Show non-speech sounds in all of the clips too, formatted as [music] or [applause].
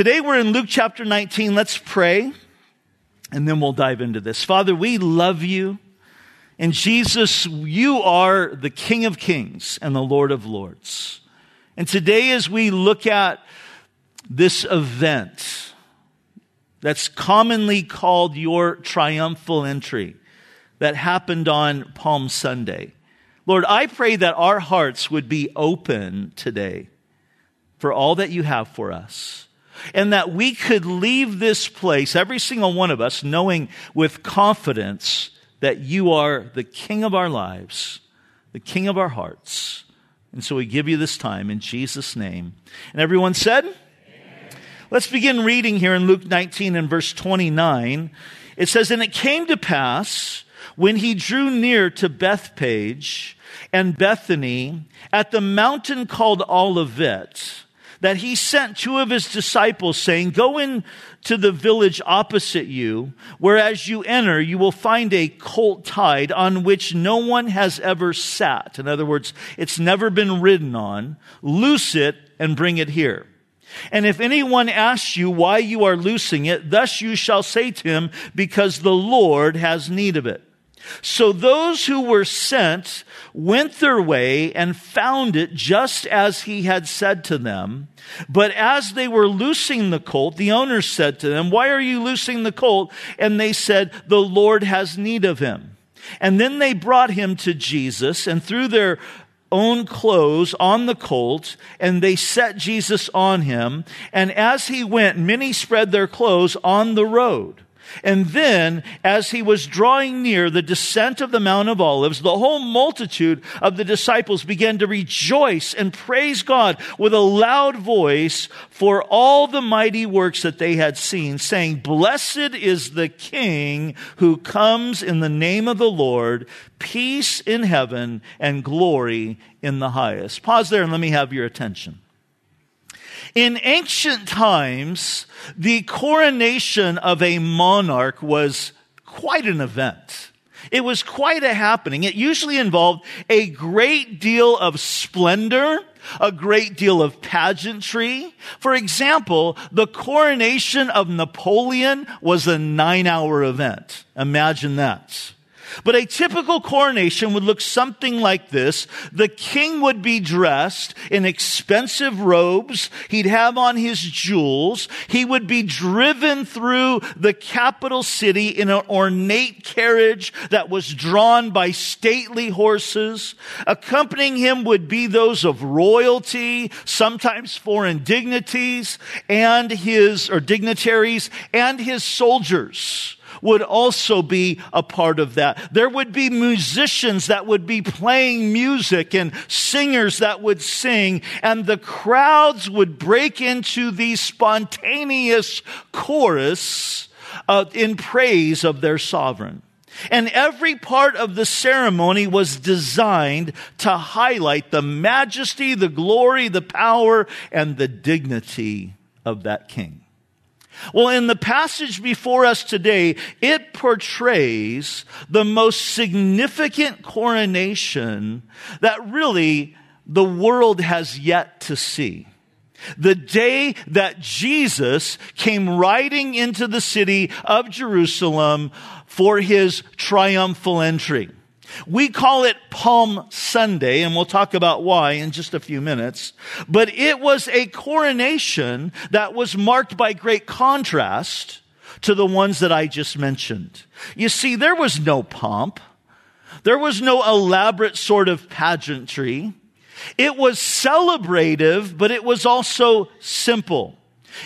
Today we're in Luke chapter 19. Let's pray and then we'll dive into this. Father, we love you. And Jesus, you are the King of Kings and the Lord of Lords. And today, as we look at this event that's commonly called your triumphal entry that happened on Palm Sunday, Lord, I pray that our hearts would be open today for all that you have for us. And that we could leave this place, every single one of us, knowing with confidence that you are the King of our lives, the King of our hearts. And so we give you this time in Jesus' name. And everyone said, Amen. Let's begin reading here in Luke 19 and verse 29. It says, And it came to pass when he drew near to Bethphage and Bethany at the mountain called Olivet, that he sent two of his disciples saying, Go in to the village opposite you, where as you enter, you will find a colt tied on which no one has ever sat. In other words, it's never been ridden on. Loose it and bring it here. And if anyone asks you why you are loosing it, thus you shall say to him, because the Lord has need of it. So those who were sent went their way and found it just as he had said to them. But as they were loosing the colt, the owner said to them, Why are you loosing the colt? And they said, The Lord has need of him. And then they brought him to Jesus and threw their own clothes on the colt and they set Jesus on him. And as he went, many spread their clothes on the road. And then, as he was drawing near the descent of the Mount of Olives, the whole multitude of the disciples began to rejoice and praise God with a loud voice for all the mighty works that they had seen, saying, Blessed is the King who comes in the name of the Lord, peace in heaven and glory in the highest. Pause there and let me have your attention. In ancient times, the coronation of a monarch was quite an event. It was quite a happening. It usually involved a great deal of splendor, a great deal of pageantry. For example, the coronation of Napoleon was a nine hour event. Imagine that. But a typical coronation would look something like this. The king would be dressed in expensive robes. He'd have on his jewels. He would be driven through the capital city in an ornate carriage that was drawn by stately horses. Accompanying him would be those of royalty, sometimes foreign dignities, and his, or dignitaries, and his soldiers would also be a part of that. There would be musicians that would be playing music and singers that would sing and the crowds would break into these spontaneous chorus uh, in praise of their sovereign. And every part of the ceremony was designed to highlight the majesty, the glory, the power, and the dignity of that king. Well, in the passage before us today, it portrays the most significant coronation that really the world has yet to see. The day that Jesus came riding into the city of Jerusalem for his triumphal entry. We call it Palm Sunday, and we'll talk about why in just a few minutes. But it was a coronation that was marked by great contrast to the ones that I just mentioned. You see, there was no pomp. There was no elaborate sort of pageantry. It was celebrative, but it was also simple.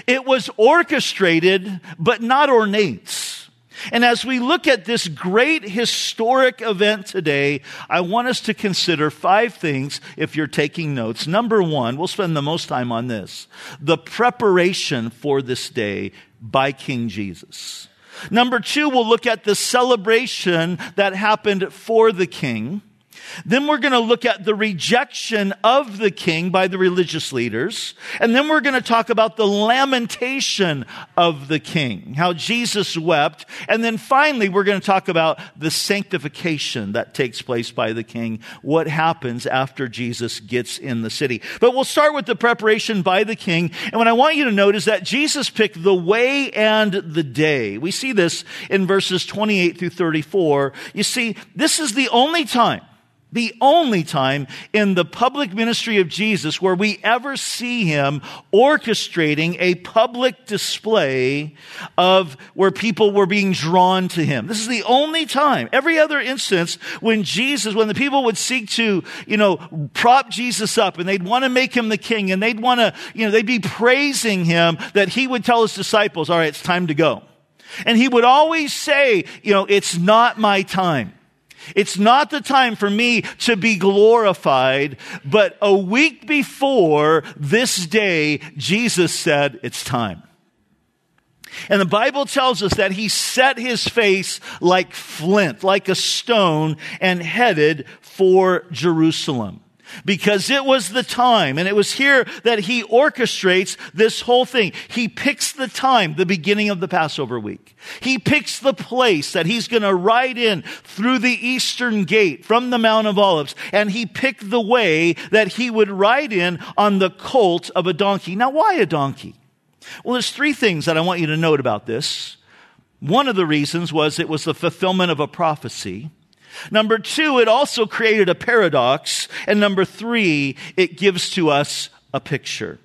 It was orchestrated, but not ornate. And as we look at this great historic event today, I want us to consider five things if you're taking notes. Number one, we'll spend the most time on this the preparation for this day by King Jesus. Number two, we'll look at the celebration that happened for the king. Then we're going to look at the rejection of the king by the religious leaders. And then we're going to talk about the lamentation of the king, how Jesus wept. And then finally, we're going to talk about the sanctification that takes place by the king, what happens after Jesus gets in the city. But we'll start with the preparation by the king. And what I want you to note is that Jesus picked the way and the day. We see this in verses 28 through 34. You see, this is the only time the only time in the public ministry of Jesus where we ever see him orchestrating a public display of where people were being drawn to him. This is the only time. Every other instance when Jesus, when the people would seek to, you know, prop Jesus up and they'd want to make him the king and they'd want to, you know, they'd be praising him that he would tell his disciples, all right, it's time to go. And he would always say, you know, it's not my time. It's not the time for me to be glorified, but a week before this day, Jesus said, it's time. And the Bible tells us that he set his face like flint, like a stone, and headed for Jerusalem because it was the time. And it was here that he orchestrates this whole thing. He picks the time, the beginning of the Passover week. He picks the place that he's going to ride in through the eastern gate from the Mount of Olives. And he picked the way that he would ride in on the colt of a donkey. Now, why a donkey? Well, there's three things that I want you to note about this. One of the reasons was it was the fulfillment of a prophecy. Number two, it also created a paradox. And number three, it gives to us a picture.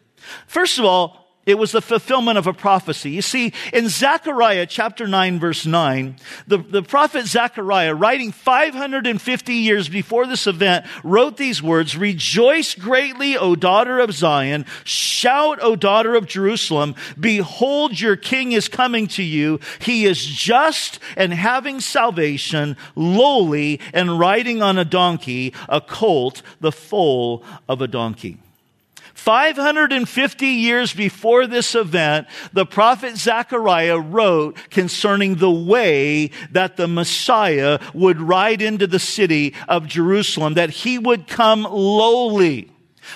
First of all, it was the fulfillment of a prophecy. You see, in Zechariah chapter 9 verse 9, the, the prophet Zechariah, writing 550 years before this event, wrote these words, Rejoice greatly, O daughter of Zion. Shout, O daughter of Jerusalem. Behold, your king is coming to you. He is just and having salvation, lowly and riding on a donkey, a colt, the foal of a donkey. 550 years before this event, the prophet Zechariah wrote concerning the way that the Messiah would ride into the city of Jerusalem, that he would come lowly,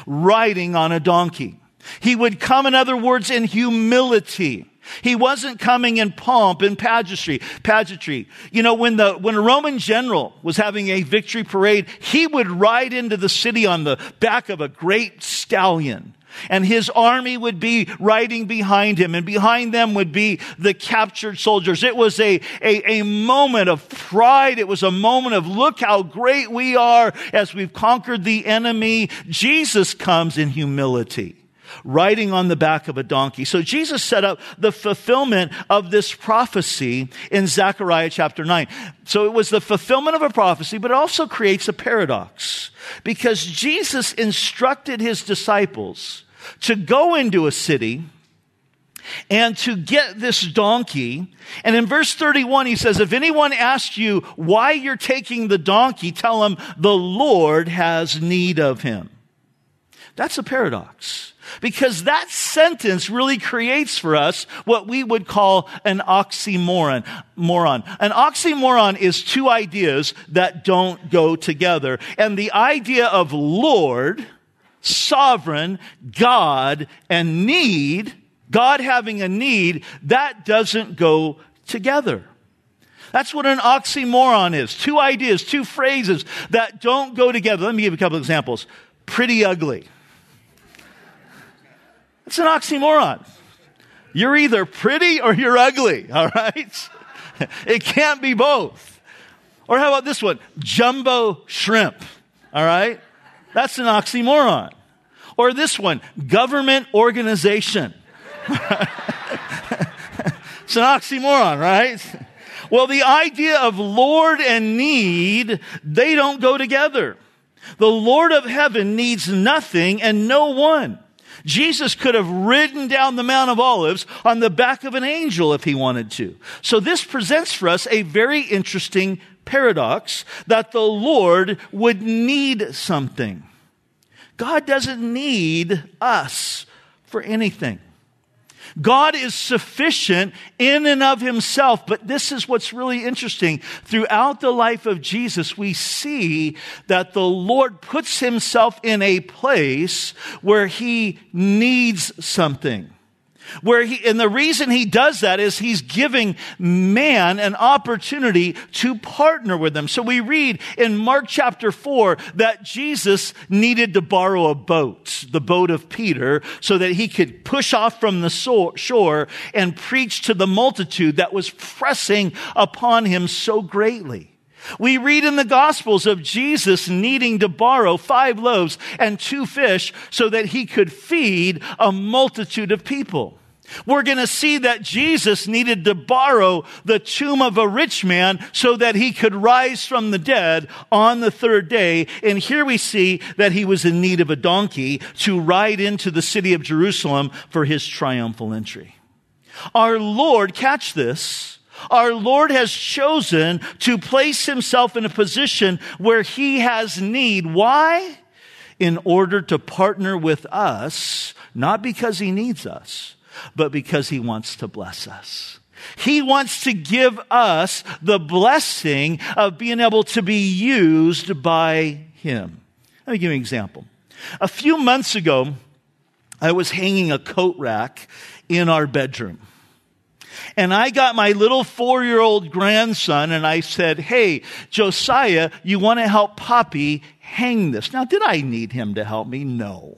riding on a donkey. He would come, in other words, in humility. He wasn't coming in pomp and pageantry. Pageantry. You know, when the when a Roman general was having a victory parade, he would ride into the city on the back of a great stallion. And his army would be riding behind him, and behind them would be the captured soldiers. It was a, a, a moment of pride. It was a moment of look how great we are as we've conquered the enemy. Jesus comes in humility riding on the back of a donkey. So Jesus set up the fulfillment of this prophecy in Zechariah chapter 9. So it was the fulfillment of a prophecy, but it also creates a paradox because Jesus instructed his disciples to go into a city and to get this donkey. And in verse 31, he says, if anyone asks you why you're taking the donkey, tell him the Lord has need of him. That's a paradox. Because that sentence really creates for us what we would call an oxymoron. Moron. An oxymoron is two ideas that don't go together. And the idea of Lord, sovereign, God, and need, God having a need, that doesn't go together. That's what an oxymoron is. Two ideas, two phrases that don't go together. Let me give you a couple examples. Pretty ugly. It's an oxymoron. You're either pretty or you're ugly, [laughs] all right? It can't be both. Or how about this one? Jumbo shrimp, all right? That's an oxymoron. Or this one, government organization. [laughs] it's an oxymoron, right? Well, the idea of Lord and need, they don't go together. The Lord of heaven needs nothing and no one. Jesus could have ridden down the Mount of Olives on the back of an angel if he wanted to. So this presents for us a very interesting paradox that the Lord would need something. God doesn't need us for anything. God is sufficient in and of himself. But this is what's really interesting. Throughout the life of Jesus, we see that the Lord puts himself in a place where he needs something. Where he, and the reason he does that is he's giving man an opportunity to partner with them. So we read in Mark chapter 4 that Jesus needed to borrow a boat, the boat of Peter, so that he could push off from the shore and preach to the multitude that was pressing upon him so greatly. We read in the Gospels of Jesus needing to borrow five loaves and two fish so that he could feed a multitude of people. We're going to see that Jesus needed to borrow the tomb of a rich man so that he could rise from the dead on the third day. And here we see that he was in need of a donkey to ride into the city of Jerusalem for his triumphal entry. Our Lord, catch this, our Lord has chosen to place himself in a position where he has need. Why? In order to partner with us, not because he needs us, but because he wants to bless us. He wants to give us the blessing of being able to be used by him. Let me give you an example. A few months ago, I was hanging a coat rack in our bedroom. And I got my little four year old grandson and I said, Hey, Josiah, you want to help Poppy hang this? Now, did I need him to help me? No.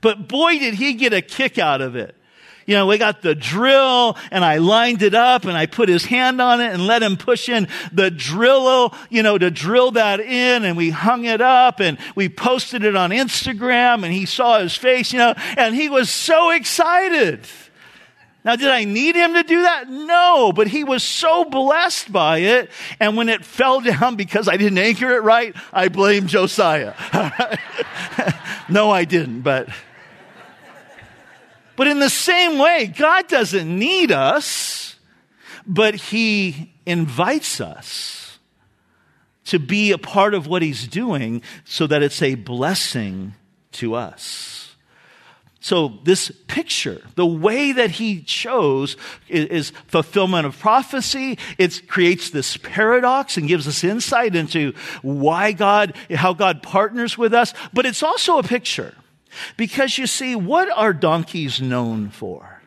But boy, did he get a kick out of it. You know, we got the drill and I lined it up and I put his hand on it and let him push in the drill, you know, to drill that in and we hung it up and we posted it on Instagram and he saw his face, you know, and he was so excited. Now, did I need him to do that? No, but he was so blessed by it. And when it fell down because I didn't anchor it right, I blame Josiah. [laughs] no, I didn't, but. But in the same way, God doesn't need us, but he invites us to be a part of what he's doing so that it's a blessing to us. So this picture, the way that he chose is, is, fulfillment of prophecy. It creates this paradox and gives us insight into why God, how God partners with us. But it's also a picture because you see, what are donkeys known for?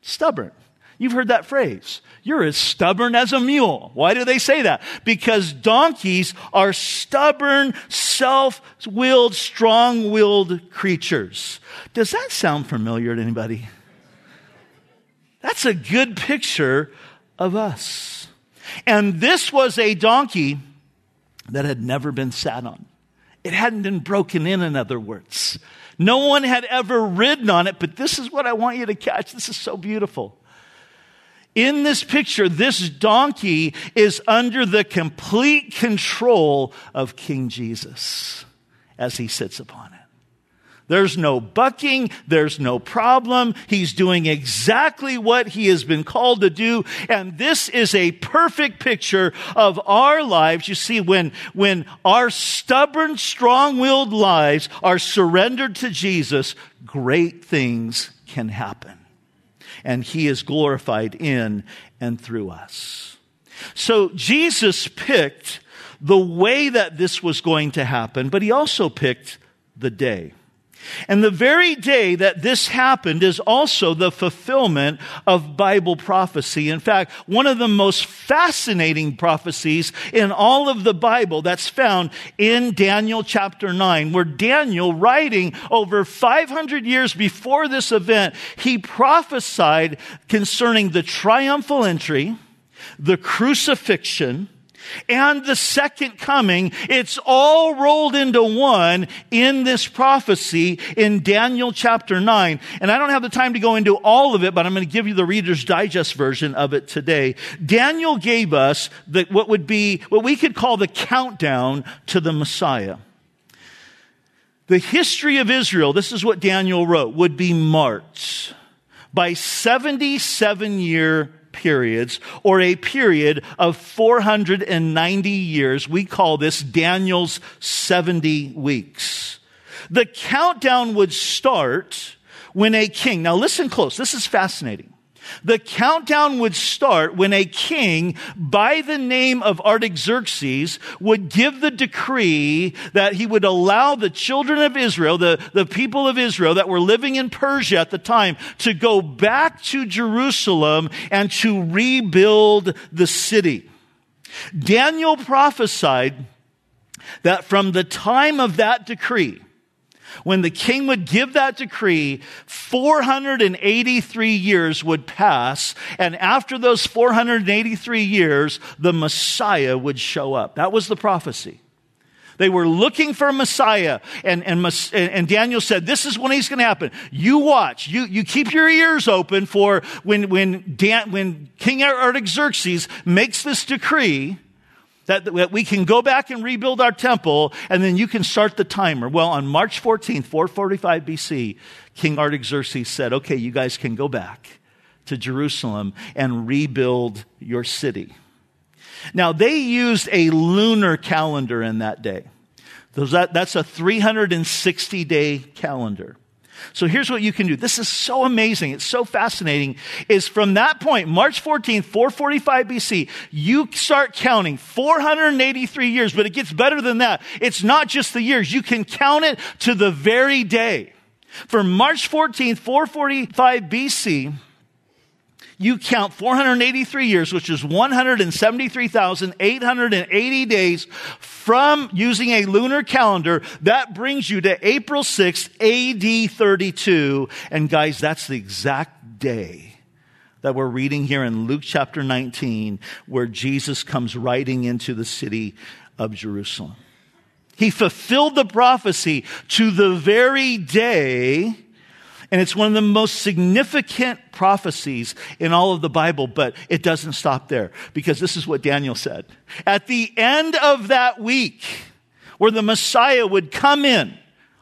Stubborn. You've heard that phrase. You're as stubborn as a mule. Why do they say that? Because donkeys are stubborn, self-willed, strong-willed creatures. Does that sound familiar to anybody? That's a good picture of us. And this was a donkey that had never been sat on. It hadn't been broken in, in other words. No one had ever ridden on it, but this is what I want you to catch. This is so beautiful. In this picture, this donkey is under the complete control of King Jesus as he sits upon it. There's no bucking. There's no problem. He's doing exactly what he has been called to do. And this is a perfect picture of our lives. You see, when, when our stubborn, strong-willed lives are surrendered to Jesus, great things can happen and he is glorified in and through us. So Jesus picked the way that this was going to happen, but he also picked the day. And the very day that this happened is also the fulfillment of Bible prophecy. In fact, one of the most fascinating prophecies in all of the Bible that's found in Daniel chapter 9, where Daniel, writing over 500 years before this event, he prophesied concerning the triumphal entry, the crucifixion, and the second coming. It's all rolled into one in this prophecy in Daniel chapter 9. And I don't have the time to go into all of it, but I'm going to give you the Reader's Digest version of it today. Daniel gave us the, what would be, what we could call the countdown to the Messiah. The history of Israel, this is what Daniel wrote, would be marked by 77 year periods or a period of 490 years. We call this Daniel's 70 weeks. The countdown would start when a king, now listen close, this is fascinating. The countdown would start when a king by the name of Artaxerxes would give the decree that he would allow the children of Israel, the, the people of Israel that were living in Persia at the time, to go back to Jerusalem and to rebuild the city. Daniel prophesied that from the time of that decree, when the king would give that decree, 483 years would pass, and after those 483 years, the Messiah would show up. That was the prophecy. They were looking for a Messiah, and, and, and Daniel said, This is when he's going to happen. You watch. You, you keep your ears open for when, when, Dan, when King Artaxerxes makes this decree that, that we can go back and rebuild our temple, and then you can start the timer. Well, on March 14th, 445 BC, King Artaxerxes said, okay, you guys can go back to Jerusalem and rebuild your city. Now, they used a lunar calendar in that day. That's a 360 day calendar. So here's what you can do. This is so amazing. It's so fascinating. Is from that point, March 14th, 445 BC, you start counting 483 years, but it gets better than that. It's not just the years. You can count it to the very day. From March 14th, 445 BC, you count 483 years, which is 173,880 days from using a lunar calendar. That brings you to April 6th, AD 32. And guys, that's the exact day that we're reading here in Luke chapter 19, where Jesus comes riding into the city of Jerusalem. He fulfilled the prophecy to the very day and it's one of the most significant prophecies in all of the Bible, but it doesn't stop there because this is what Daniel said. At the end of that week, where the Messiah would come in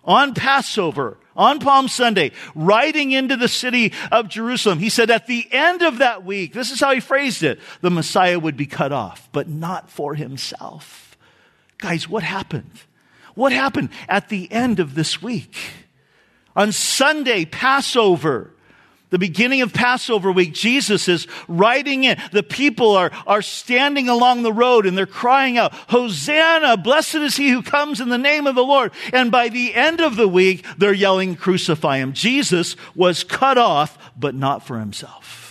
on Passover, on Palm Sunday, riding into the city of Jerusalem, he said at the end of that week, this is how he phrased it, the Messiah would be cut off, but not for himself. Guys, what happened? What happened at the end of this week? On Sunday, Passover, the beginning of Passover week, Jesus is riding in. The people are, are standing along the road and they're crying out, Hosanna, blessed is he who comes in the name of the Lord. And by the end of the week, they're yelling, crucify him. Jesus was cut off, but not for himself.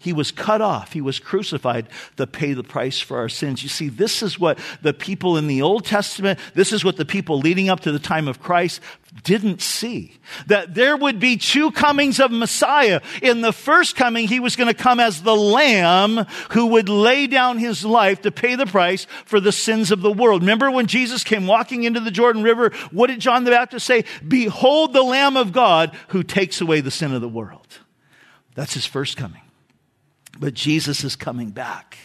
He was cut off. He was crucified to pay the price for our sins. You see, this is what the people in the Old Testament, this is what the people leading up to the time of Christ didn't see. That there would be two comings of Messiah. In the first coming, he was going to come as the Lamb who would lay down his life to pay the price for the sins of the world. Remember when Jesus came walking into the Jordan River? What did John the Baptist say? Behold the Lamb of God who takes away the sin of the world. That's his first coming. But Jesus is coming back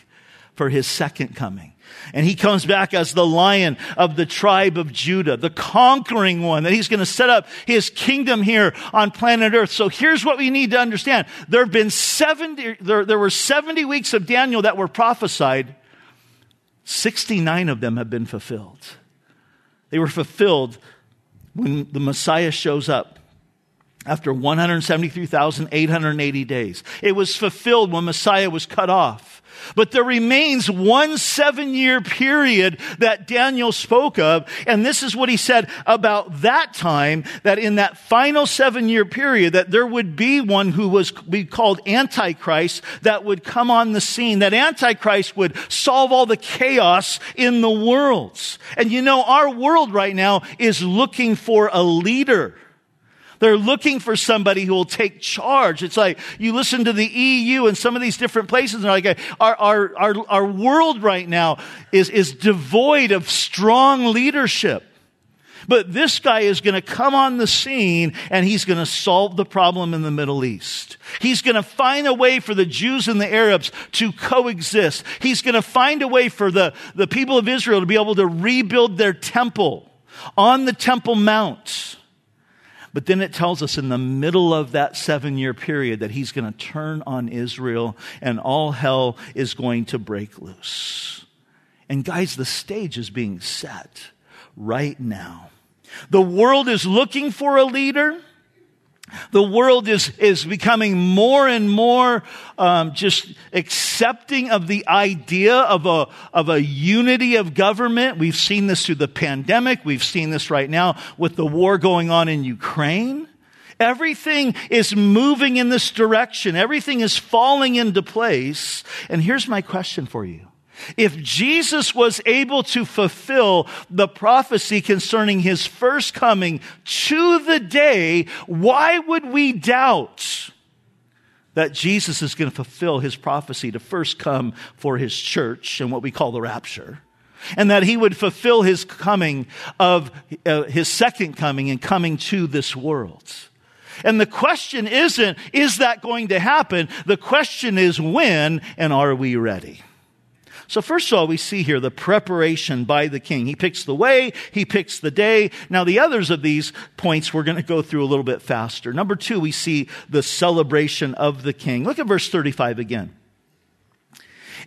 for his second coming. And he comes back as the lion of the tribe of Judah, the conquering one, that he's going to set up his kingdom here on planet earth. So here's what we need to understand. There have been 70, there, there were 70 weeks of Daniel that were prophesied. 69 of them have been fulfilled. They were fulfilled when the Messiah shows up after 173,880 days. It was fulfilled when Messiah was cut off. But there remains one seven year period that Daniel spoke of. And this is what he said about that time, that in that final seven year period, that there would be one who was be called Antichrist that would come on the scene. That Antichrist would solve all the chaos in the world. And you know, our world right now is looking for a leader. They're looking for somebody who will take charge. It's like you listen to the EU and some of these different places, and like, our, our, our, our world right now is, is devoid of strong leadership. But this guy is going to come on the scene and he's going to solve the problem in the Middle East. He's going to find a way for the Jews and the Arabs to coexist. He's going to find a way for the, the people of Israel to be able to rebuild their temple on the Temple Mount. But then it tells us in the middle of that seven year period that he's going to turn on Israel and all hell is going to break loose. And guys, the stage is being set right now. The world is looking for a leader. The world is, is becoming more and more um, just accepting of the idea of a, of a unity of government. We've seen this through the pandemic. We've seen this right now with the war going on in Ukraine. Everything is moving in this direction. Everything is falling into place. And here's my question for you. If Jesus was able to fulfill the prophecy concerning his first coming to the day, why would we doubt that Jesus is going to fulfill his prophecy to first come for his church and what we call the rapture? And that he would fulfill his coming of uh, his second coming and coming to this world. And the question isn't, is that going to happen? The question is when and are we ready? So first of all, we see here the preparation by the king. He picks the way, he picks the day. Now the others of these points we're going to go through a little bit faster. Number two, we see the celebration of the king. Look at verse 35 again.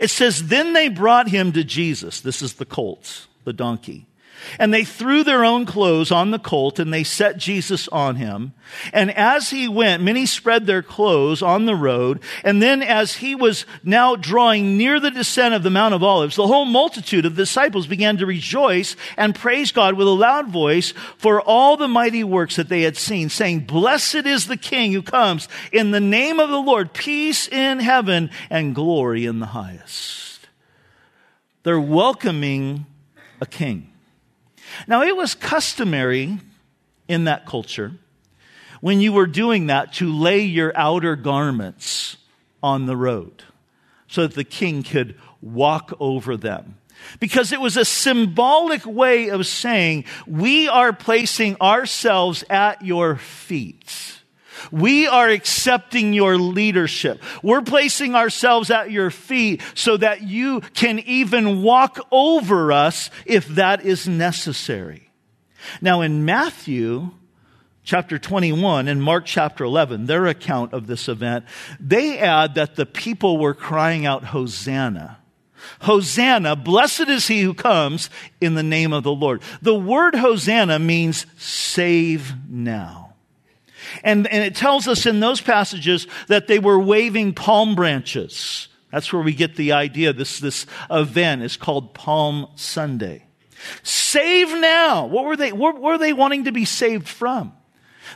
It says, Then they brought him to Jesus. This is the colt, the donkey. And they threw their own clothes on the colt and they set Jesus on him. And as he went, many spread their clothes on the road. And then as he was now drawing near the descent of the Mount of Olives, the whole multitude of disciples began to rejoice and praise God with a loud voice for all the mighty works that they had seen, saying, Blessed is the King who comes in the name of the Lord, peace in heaven and glory in the highest. They're welcoming a king. Now, it was customary in that culture when you were doing that to lay your outer garments on the road so that the king could walk over them. Because it was a symbolic way of saying, we are placing ourselves at your feet. We are accepting your leadership. We're placing ourselves at your feet so that you can even walk over us if that is necessary. Now in Matthew, chapter 21 and Mark chapter 11, their account of this event, they add that the people were crying out, Hosanna. Hosanna, blessed is he who comes in the name of the Lord. The word Hosanna means save now. And, and it tells us in those passages that they were waving palm branches. That's where we get the idea. This, this event is called Palm Sunday. Save now. What were they, what were they wanting to be saved from?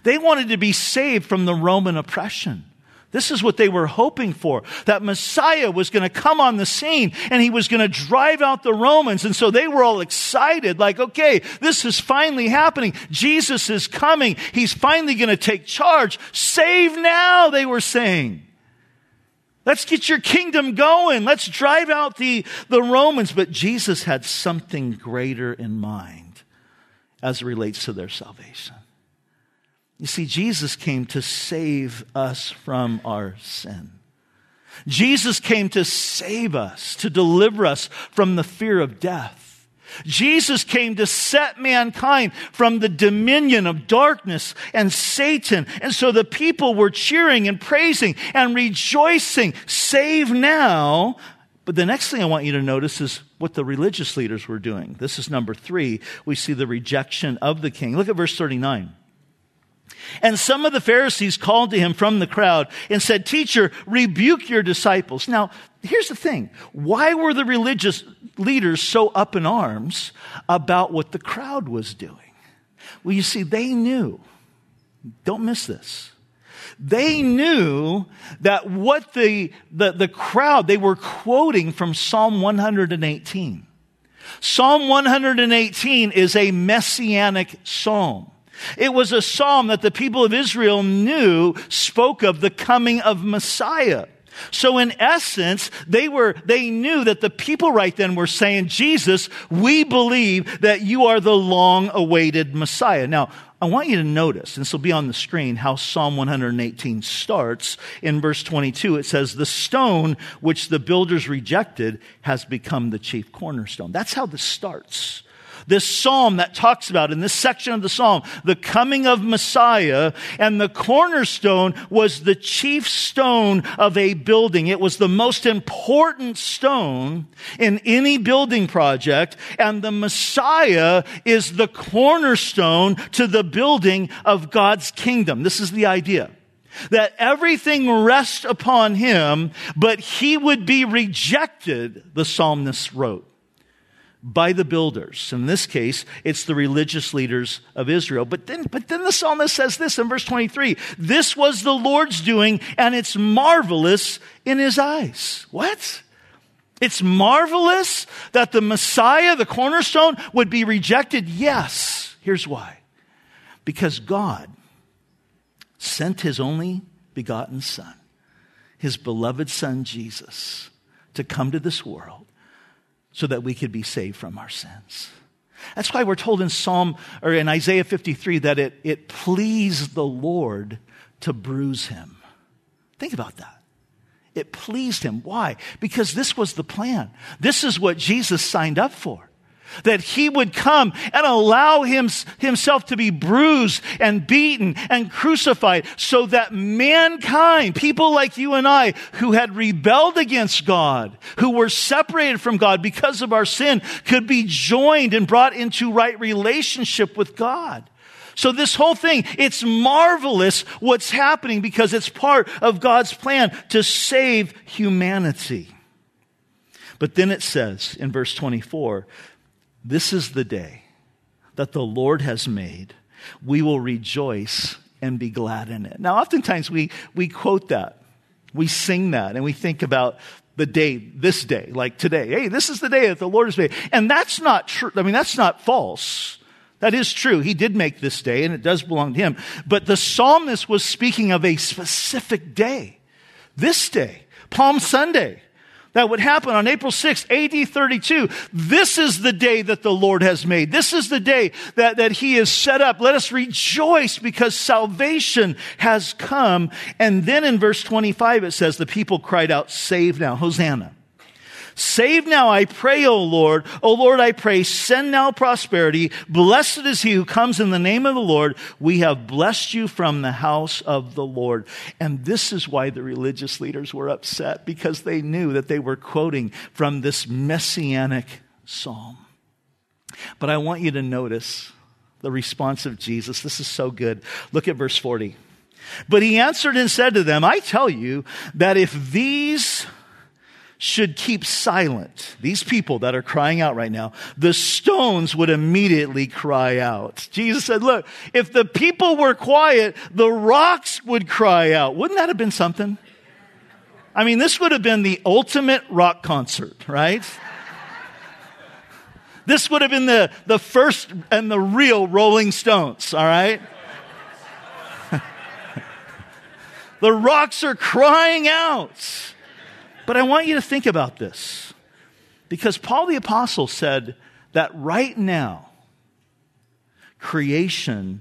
They wanted to be saved from the Roman oppression. This is what they were hoping for. That Messiah was going to come on the scene and he was going to drive out the Romans. And so they were all excited, like, okay, this is finally happening. Jesus is coming. He's finally going to take charge. Save now, they were saying. Let's get your kingdom going. Let's drive out the, the Romans. But Jesus had something greater in mind as it relates to their salvation. You see, Jesus came to save us from our sin. Jesus came to save us, to deliver us from the fear of death. Jesus came to set mankind from the dominion of darkness and Satan. And so the people were cheering and praising and rejoicing. Save now. But the next thing I want you to notice is what the religious leaders were doing. This is number three. We see the rejection of the king. Look at verse 39. And some of the Pharisees called to him from the crowd and said, Teacher, rebuke your disciples. Now, here's the thing. Why were the religious leaders so up in arms about what the crowd was doing? Well, you see, they knew. Don't miss this. They knew that what the, the, the crowd, they were quoting from Psalm 118. Psalm 118 is a messianic psalm. It was a psalm that the people of Israel knew spoke of the coming of Messiah. So in essence, they were, they knew that the people right then were saying, Jesus, we believe that you are the long awaited Messiah. Now, I want you to notice, and this will be on the screen, how Psalm 118 starts. In verse 22, it says, The stone which the builders rejected has become the chief cornerstone. That's how this starts. This psalm that talks about in this section of the psalm the coming of Messiah and the cornerstone was the chief stone of a building. It was the most important stone in any building project and the Messiah is the cornerstone to the building of God's kingdom. This is the idea that everything rests upon him, but he would be rejected, the psalmist wrote by the builders. In this case, it's the religious leaders of Israel. But then, but then the psalmist says this in verse 23 This was the Lord's doing, and it's marvelous in his eyes. What? It's marvelous that the Messiah, the cornerstone, would be rejected? Yes. Here's why. Because God sent his only begotten Son, his beloved Son Jesus, to come to this world so that we could be saved from our sins. That's why we're told in Psalm or in Isaiah 53 that it, it pleased the Lord to bruise him. Think about that. It pleased him. Why? Because this was the plan. This is what Jesus signed up for that he would come and allow him, himself to be bruised and beaten and crucified so that mankind, people like you and I, who had rebelled against God, who were separated from God because of our sin, could be joined and brought into right relationship with God. So this whole thing, it's marvelous what's happening because it's part of God's plan to save humanity. But then it says in verse 24 this is the day that the Lord has made. We will rejoice and be glad in it. Now, oftentimes we, we quote that. We sing that and we think about the day, this day, like today. Hey, this is the day that the Lord has made. And that's not true. I mean, that's not false. That is true. He did make this day and it does belong to him. But the psalmist was speaking of a specific day. This day, Palm Sunday that would happen on April 6, AD 32. This is the day that the Lord has made. This is the day that, that He has set up. Let us rejoice because salvation has come. And then in verse 25, it says, the people cried out, save now, Hosanna. Save now, I pray, O Lord. O Lord, I pray, send now prosperity. Blessed is he who comes in the name of the Lord. We have blessed you from the house of the Lord. And this is why the religious leaders were upset because they knew that they were quoting from this messianic psalm. But I want you to notice the response of Jesus. This is so good. Look at verse 40. But he answered and said to them, I tell you that if these should keep silent, these people that are crying out right now, the stones would immediately cry out. Jesus said, look, if the people were quiet, the rocks would cry out. Wouldn't that have been something? I mean, this would have been the ultimate rock concert, right? This would have been the, the first and the real Rolling Stones, all right? [laughs] the rocks are crying out. But I want you to think about this because Paul the Apostle said that right now, creation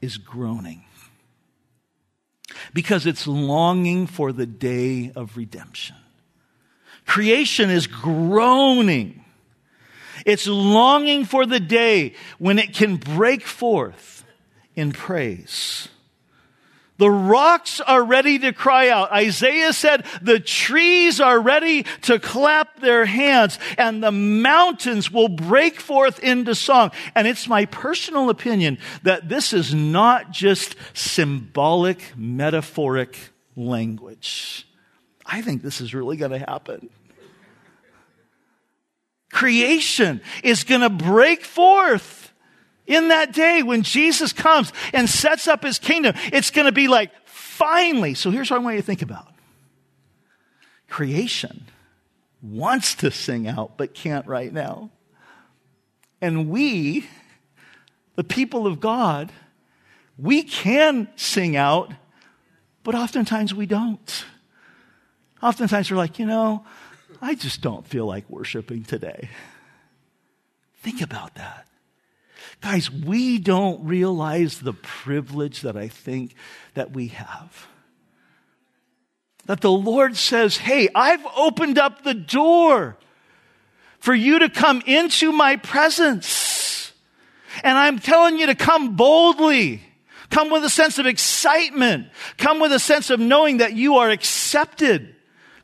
is groaning because it's longing for the day of redemption. Creation is groaning. It's longing for the day when it can break forth in praise. The rocks are ready to cry out. Isaiah said the trees are ready to clap their hands and the mountains will break forth into song. And it's my personal opinion that this is not just symbolic, metaphoric language. I think this is really going to happen. Creation is going to break forth in that day when Jesus comes and sets up his kingdom, it's going to be like, finally. So here's what I want you to think about creation wants to sing out, but can't right now. And we, the people of God, we can sing out, but oftentimes we don't. Oftentimes we're like, you know, I just don't feel like worshiping today. Think about that. Guys, we don't realize the privilege that I think that we have. That the Lord says, Hey, I've opened up the door for you to come into my presence. And I'm telling you to come boldly. Come with a sense of excitement. Come with a sense of knowing that you are accepted.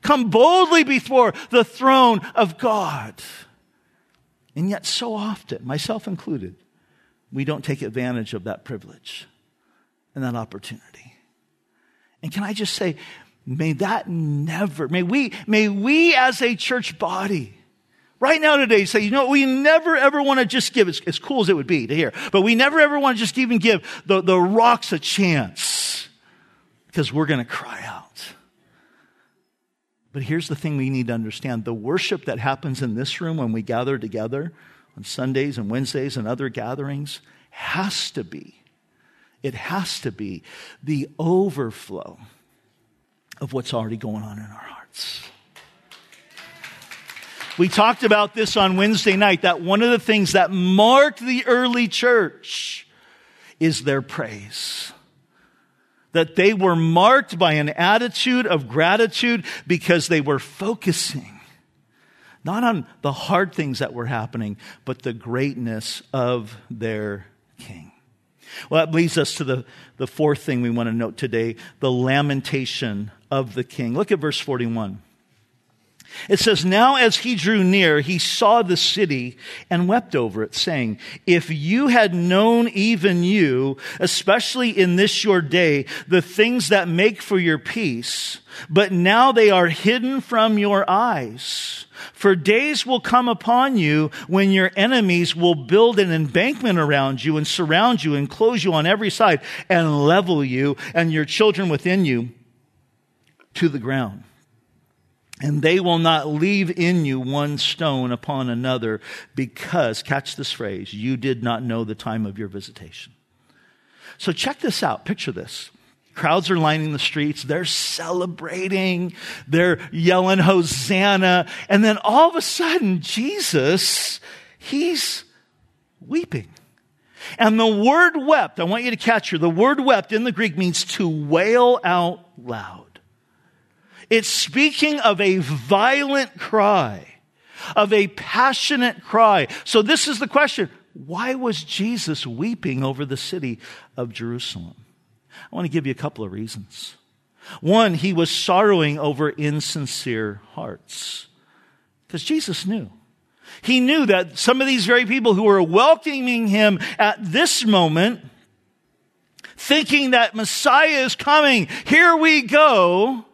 Come boldly before the throne of God. And yet, so often, myself included, we don't take advantage of that privilege and that opportunity. And can I just say, may that never, may we, may we as a church body, right now today say, you know, we never ever want to just give, as, as cool as it would be to hear, but we never ever want to just even give the, the rocks a chance because we're going to cry out. But here's the thing we need to understand the worship that happens in this room when we gather together on Sundays and Wednesdays and other gatherings has to be, it has to be the overflow of what's already going on in our hearts. We talked about this on Wednesday night that one of the things that marked the early church is their praise that they were marked by an attitude of gratitude because they were focusing not on the hard things that were happening, but the greatness of their king. Well, that leads us to the, the fourth thing we want to note today the lamentation of the king. Look at verse 41. It says, Now as he drew near, he saw the city and wept over it, saying, If you had known even you, especially in this your day, the things that make for your peace, but now they are hidden from your eyes. For days will come upon you when your enemies will build an embankment around you and surround you and close you on every side and level you and your children within you to the ground and they will not leave in you one stone upon another because, catch this phrase, you did not know the time of your visitation. So check this out. Picture this. Crowds are lining the streets. They're celebrating. They're yelling Hosanna. And then all of a sudden, Jesus, he's weeping. And the word wept, I want you to catch here. The word wept in the Greek means to wail out loud. It's speaking of a violent cry, of a passionate cry. So this is the question. Why was Jesus weeping over the city of Jerusalem? I want to give you a couple of reasons. One, he was sorrowing over insincere hearts. Because Jesus knew. He knew that some of these very people who were welcoming him at this moment, thinking that Messiah is coming, here we go,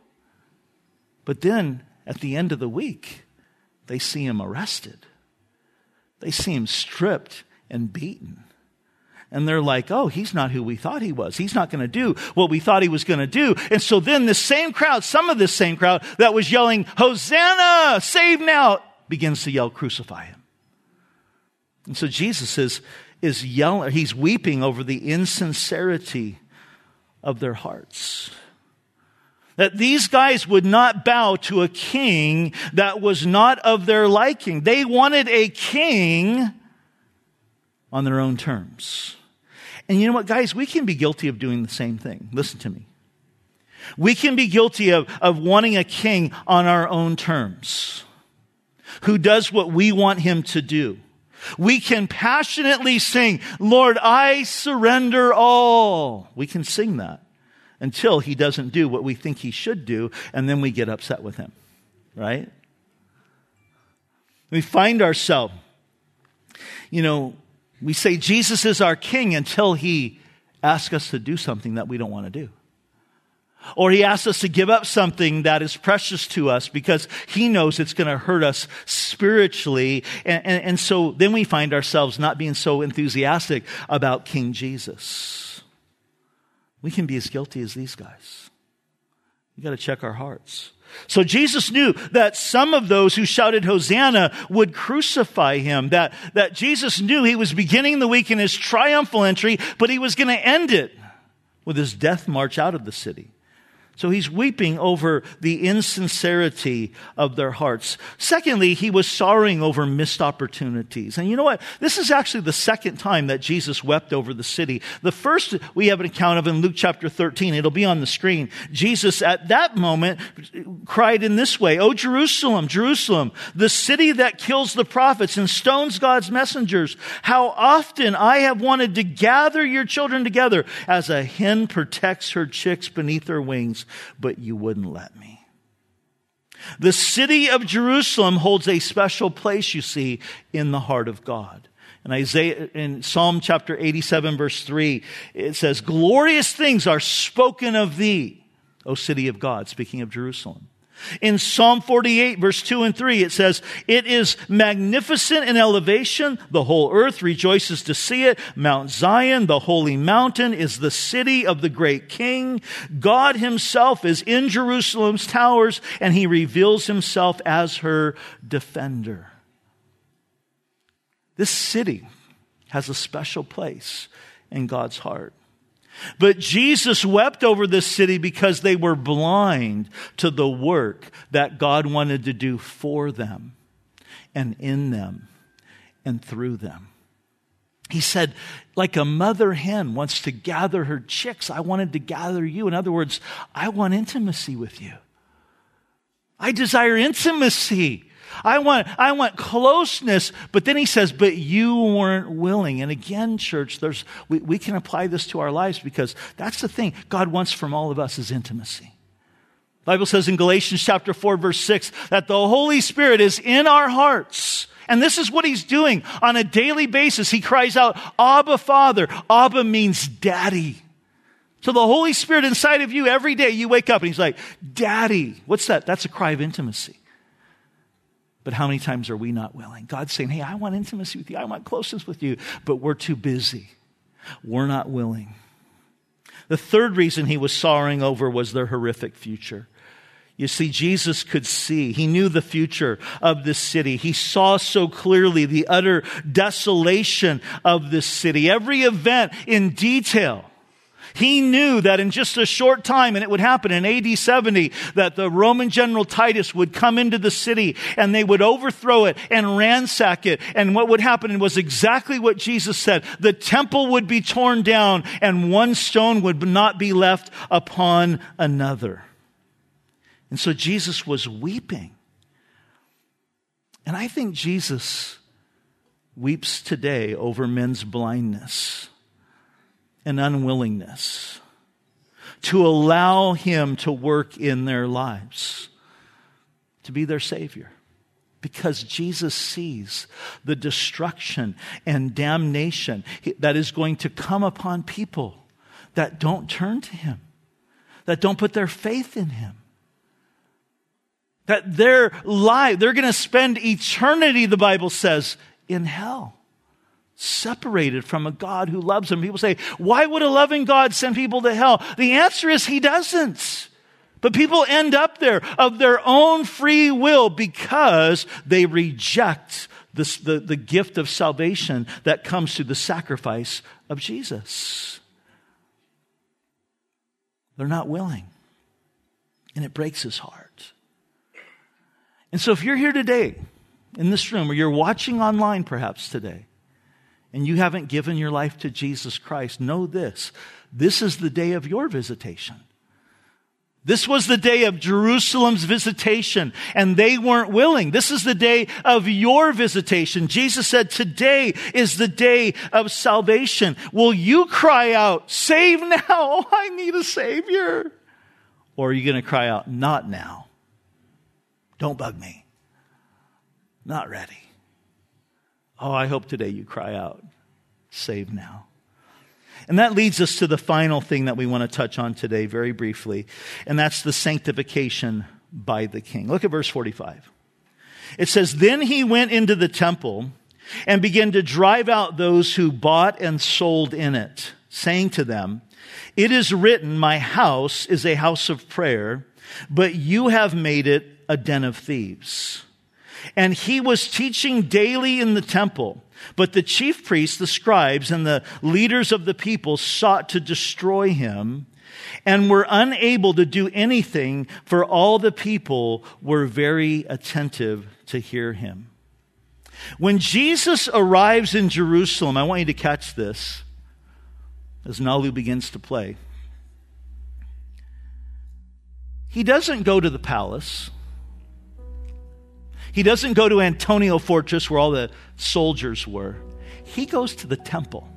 but then at the end of the week, they see him arrested. They see him stripped and beaten. And they're like, oh, he's not who we thought he was. He's not going to do what we thought he was going to do. And so then the same crowd, some of this same crowd that was yelling, Hosanna, save now, begins to yell, crucify him. And so Jesus is, is yelling, he's weeping over the insincerity of their hearts that these guys would not bow to a king that was not of their liking. They wanted a king on their own terms. And you know what, guys? We can be guilty of doing the same thing. Listen to me. We can be guilty of, of wanting a king on our own terms who does what we want him to do. We can passionately sing, Lord, I surrender all. We can sing that until he doesn't do what we think he should do, and then we get upset with him, right? We find ourselves, you know, we say Jesus is our king until he asks us to do something that we don't want to do. Or he asks us to give up something that is precious to us because he knows it's going to hurt us spiritually. And, and, and so then we find ourselves not being so enthusiastic about King Jesus. We can be as guilty as these guys. We got to check our hearts. So Jesus knew that some of those who shouted Hosanna would crucify him. That, that Jesus knew he was beginning the week in his triumphal entry, but he was going to end it with his death march out of the city. So he's weeping over the insincerity of their hearts. Secondly, he was sorrowing over missed opportunities. And you know what? This is actually the second time that Jesus wept over the city. The first we have an account of in Luke chapter 13. It'll be on the screen. Jesus at that moment cried in this way, O Jerusalem, Jerusalem, the city that kills the prophets and stones God's messengers. How often I have wanted to gather your children together as a hen protects her chicks beneath her wings but you wouldn't let me. The city of Jerusalem holds a special place, you see, in the heart of God. In Isaiah, in Psalm chapter 87 verse 3, it says, glorious things are spoken of thee, O city of God, speaking of Jerusalem. In Psalm 48 verse 2 and 3, it says, It is magnificent in elevation. The whole earth rejoices to see it. Mount Zion, the holy mountain, is the city of the great king. God himself is in Jerusalem's towers and he reveals himself as her defender. This city has a special place in God's heart. But Jesus wept over this city because they were blind to the work that God wanted to do for them and in them and through them. He said, like a mother hen wants to gather her chicks, I wanted to gather you. In other words, I want intimacy with you. I desire intimacy. I want, I want closeness. But then he says, but you weren't willing. And again, church, there's, we, we can apply this to our lives because that's the thing God wants from all of us is intimacy. The Bible says in Galatians chapter 4 verse 6 that the Holy Spirit is in our hearts. And this is what he's doing on a daily basis. He cries out, Abba Father. Abba means daddy. So the Holy Spirit inside of you every day you wake up and he's like, Daddy. What's that? That's a cry of intimacy. But how many times are we not willing? God's saying, Hey, I want intimacy with you. I want closeness with you. But we're too busy. We're not willing. The third reason he was sorrowing over was their horrific future. You see, Jesus could see. He knew the future of this city. He saw so clearly the utter desolation of this city. Every event in detail. He knew that in just a short time, and it would happen in AD 70, that the Roman general Titus would come into the city and they would overthrow it and ransack it. And what would happen was exactly what Jesus said. The temple would be torn down and one stone would not be left upon another. And so Jesus was weeping. And I think Jesus weeps today over men's blindness and unwillingness to allow Him to work in their lives, to be their Savior. Because Jesus sees the destruction and damnation that is going to come upon people that don't turn to Him, that don't put their faith in Him. That their life, they're going to spend eternity, the Bible says, in hell separated from a God who loves them. People say, why would a loving God send people to hell? The answer is he doesn't. But people end up there of their own free will because they reject this, the, the gift of salvation that comes through the sacrifice of Jesus. They're not willing. And it breaks his heart. And so if you're here today in this room or you're watching online perhaps today, and you haven't given your life to Jesus Christ, know this. This is the day of your visitation. This was the day of Jerusalem's visitation, and they weren't willing. This is the day of your visitation. Jesus said, Today is the day of salvation. Will you cry out, Save now? [laughs] Oh, I need a Savior. Or are you going to cry out, Not now? Don't bug me. Not ready. Oh, I hope today you cry out, save now. And that leads us to the final thing that we want to touch on today, very briefly, and that's the sanctification by the king. Look at verse 45. It says, Then he went into the temple and began to drive out those who bought and sold in it, saying to them, It is written, My house is a house of prayer, but you have made it a den of thieves. And he was teaching daily in the temple. But the chief priests, the scribes, and the leaders of the people sought to destroy him and were unable to do anything, for all the people were very attentive to hear him. When Jesus arrives in Jerusalem, I want you to catch this as Nalu begins to play. He doesn't go to the palace. He doesn't go to Antonia Fortress where all the soldiers were. He goes to the temple.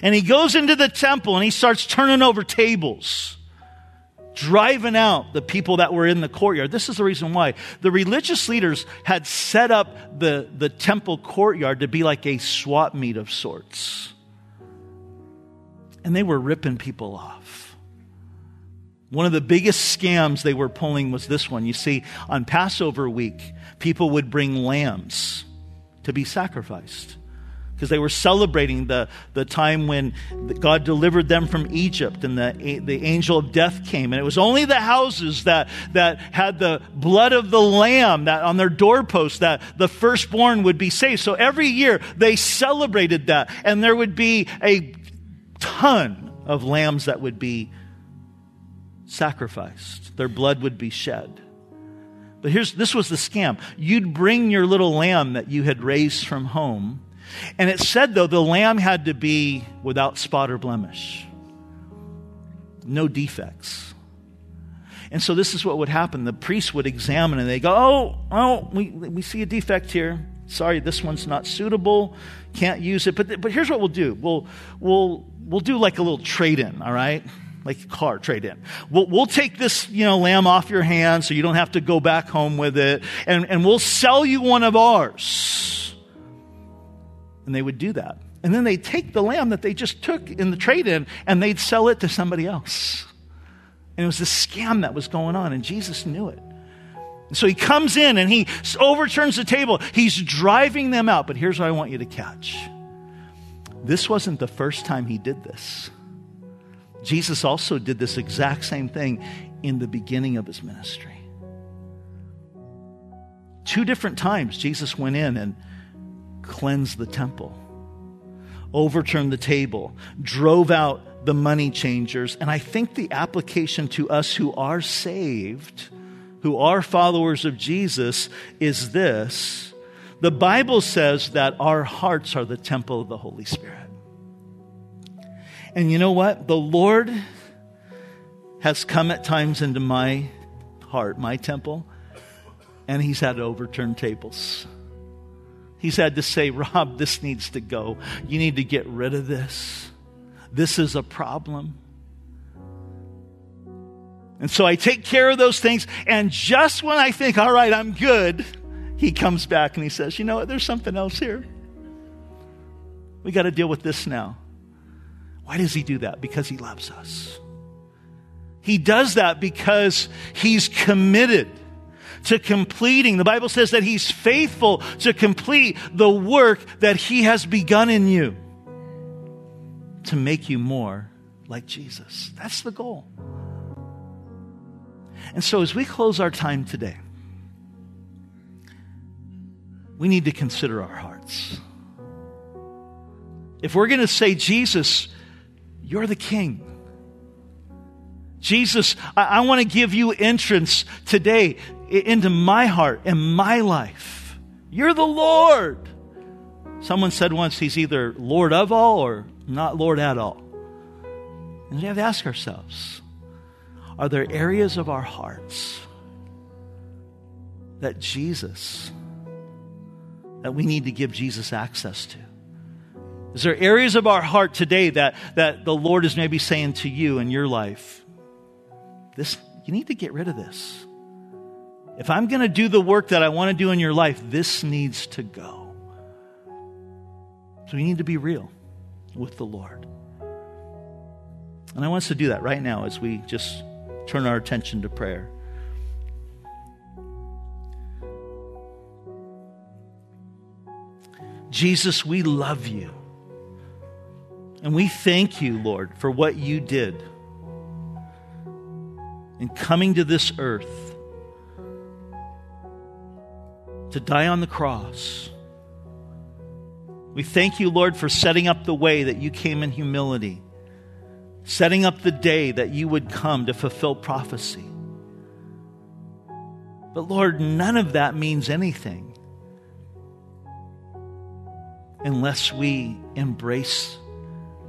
And he goes into the temple and he starts turning over tables, driving out the people that were in the courtyard. This is the reason why. The religious leaders had set up the, the temple courtyard to be like a swap meet of sorts. And they were ripping people off. One of the biggest scams they were pulling was this one. You see, on Passover week, people would bring lambs to be sacrificed because they were celebrating the, the time when God delivered them from Egypt and the, the angel of death came. And it was only the houses that, that had the blood of the lamb that on their doorposts that the firstborn would be saved. So every year they celebrated that. And there would be a ton of lambs that would be sacrificed. Their blood would be shed. But here's this was the scam. You'd bring your little lamb that you had raised from home and it said, though, the lamb had to be without spot or blemish, no defects. And so this is what would happen. The priest would examine and they go, Oh, oh, we, we see a defect here. Sorry, this one's not suitable. Can't use it. But, but here's what we'll do we'll, we'll, we'll do like a little trade in, all right? Like a car trade in. We'll, we'll take this, you know, lamb off your hands so you don't have to go back home with it. And, and we'll sell you one of ours and they would do that. And then they'd take the lamb that they just took in the trade in and they'd sell it to somebody else. And it was this scam that was going on, and Jesus knew it. And so he comes in and he overturns the table. He's driving them out. But here's what I want you to catch this wasn't the first time he did this. Jesus also did this exact same thing in the beginning of his ministry. Two different times, Jesus went in and cleansed the temple, overturned the table, drove out the money changers. And I think the application to us who are saved, who are followers of Jesus, is this. The Bible says that our hearts are the temple of the Holy Spirit. And you know what? The Lord has come at times into my heart, my temple, and He's had to overturn tables. He's had to say, Rob, this needs to go. You need to get rid of this. This is a problem. And so I take care of those things. And just when I think, all right, I'm good, he comes back and he says, you know what? There's something else here. We got to deal with this now. Why does he do that? Because he loves us. He does that because he's committed to completing. The Bible says that He's faithful to complete the work that He has begun in you to make you more like Jesus. That's the goal. And so, as we close our time today, we need to consider our hearts. If we're going to say, Jesus, you're the King. Jesus, I, I want to give you entrance today into my heart and my life. You're the Lord. Someone said once he's either Lord of all or not Lord at all. And we have to ask ourselves are there areas of our hearts that Jesus, that we need to give Jesus access to? Is there areas of our heart today that, that the Lord is maybe saying to you in your life, this, you need to get rid of this? If I'm going to do the work that I want to do in your life, this needs to go. So we need to be real with the Lord. And I want us to do that right now as we just turn our attention to prayer. Jesus, we love you. And we thank you, Lord, for what you did in coming to this earth to die on the cross. We thank you, Lord, for setting up the way that you came in humility setting up the day that you would come to fulfill prophecy. But Lord, none of that means anything unless we embrace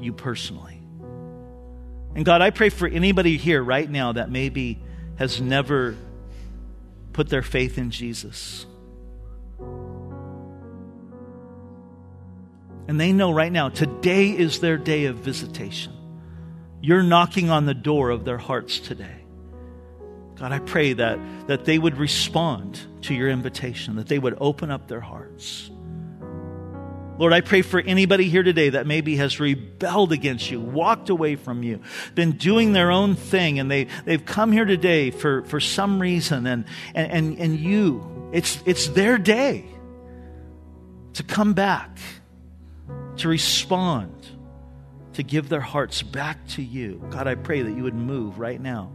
you personally. And God, I pray for anybody here right now that maybe has never put their faith in Jesus. And they know right now, today is their day of visitation. You're knocking on the door of their hearts today. God, I pray that, that they would respond to your invitation, that they would open up their hearts. Lord, I pray for anybody here today that maybe has rebelled against you, walked away from you, been doing their own thing, and they, they've come here today for, for some reason, and, and, and, and you, it's, it's their day to come back, to respond, to give their hearts back to you. God, I pray that you would move right now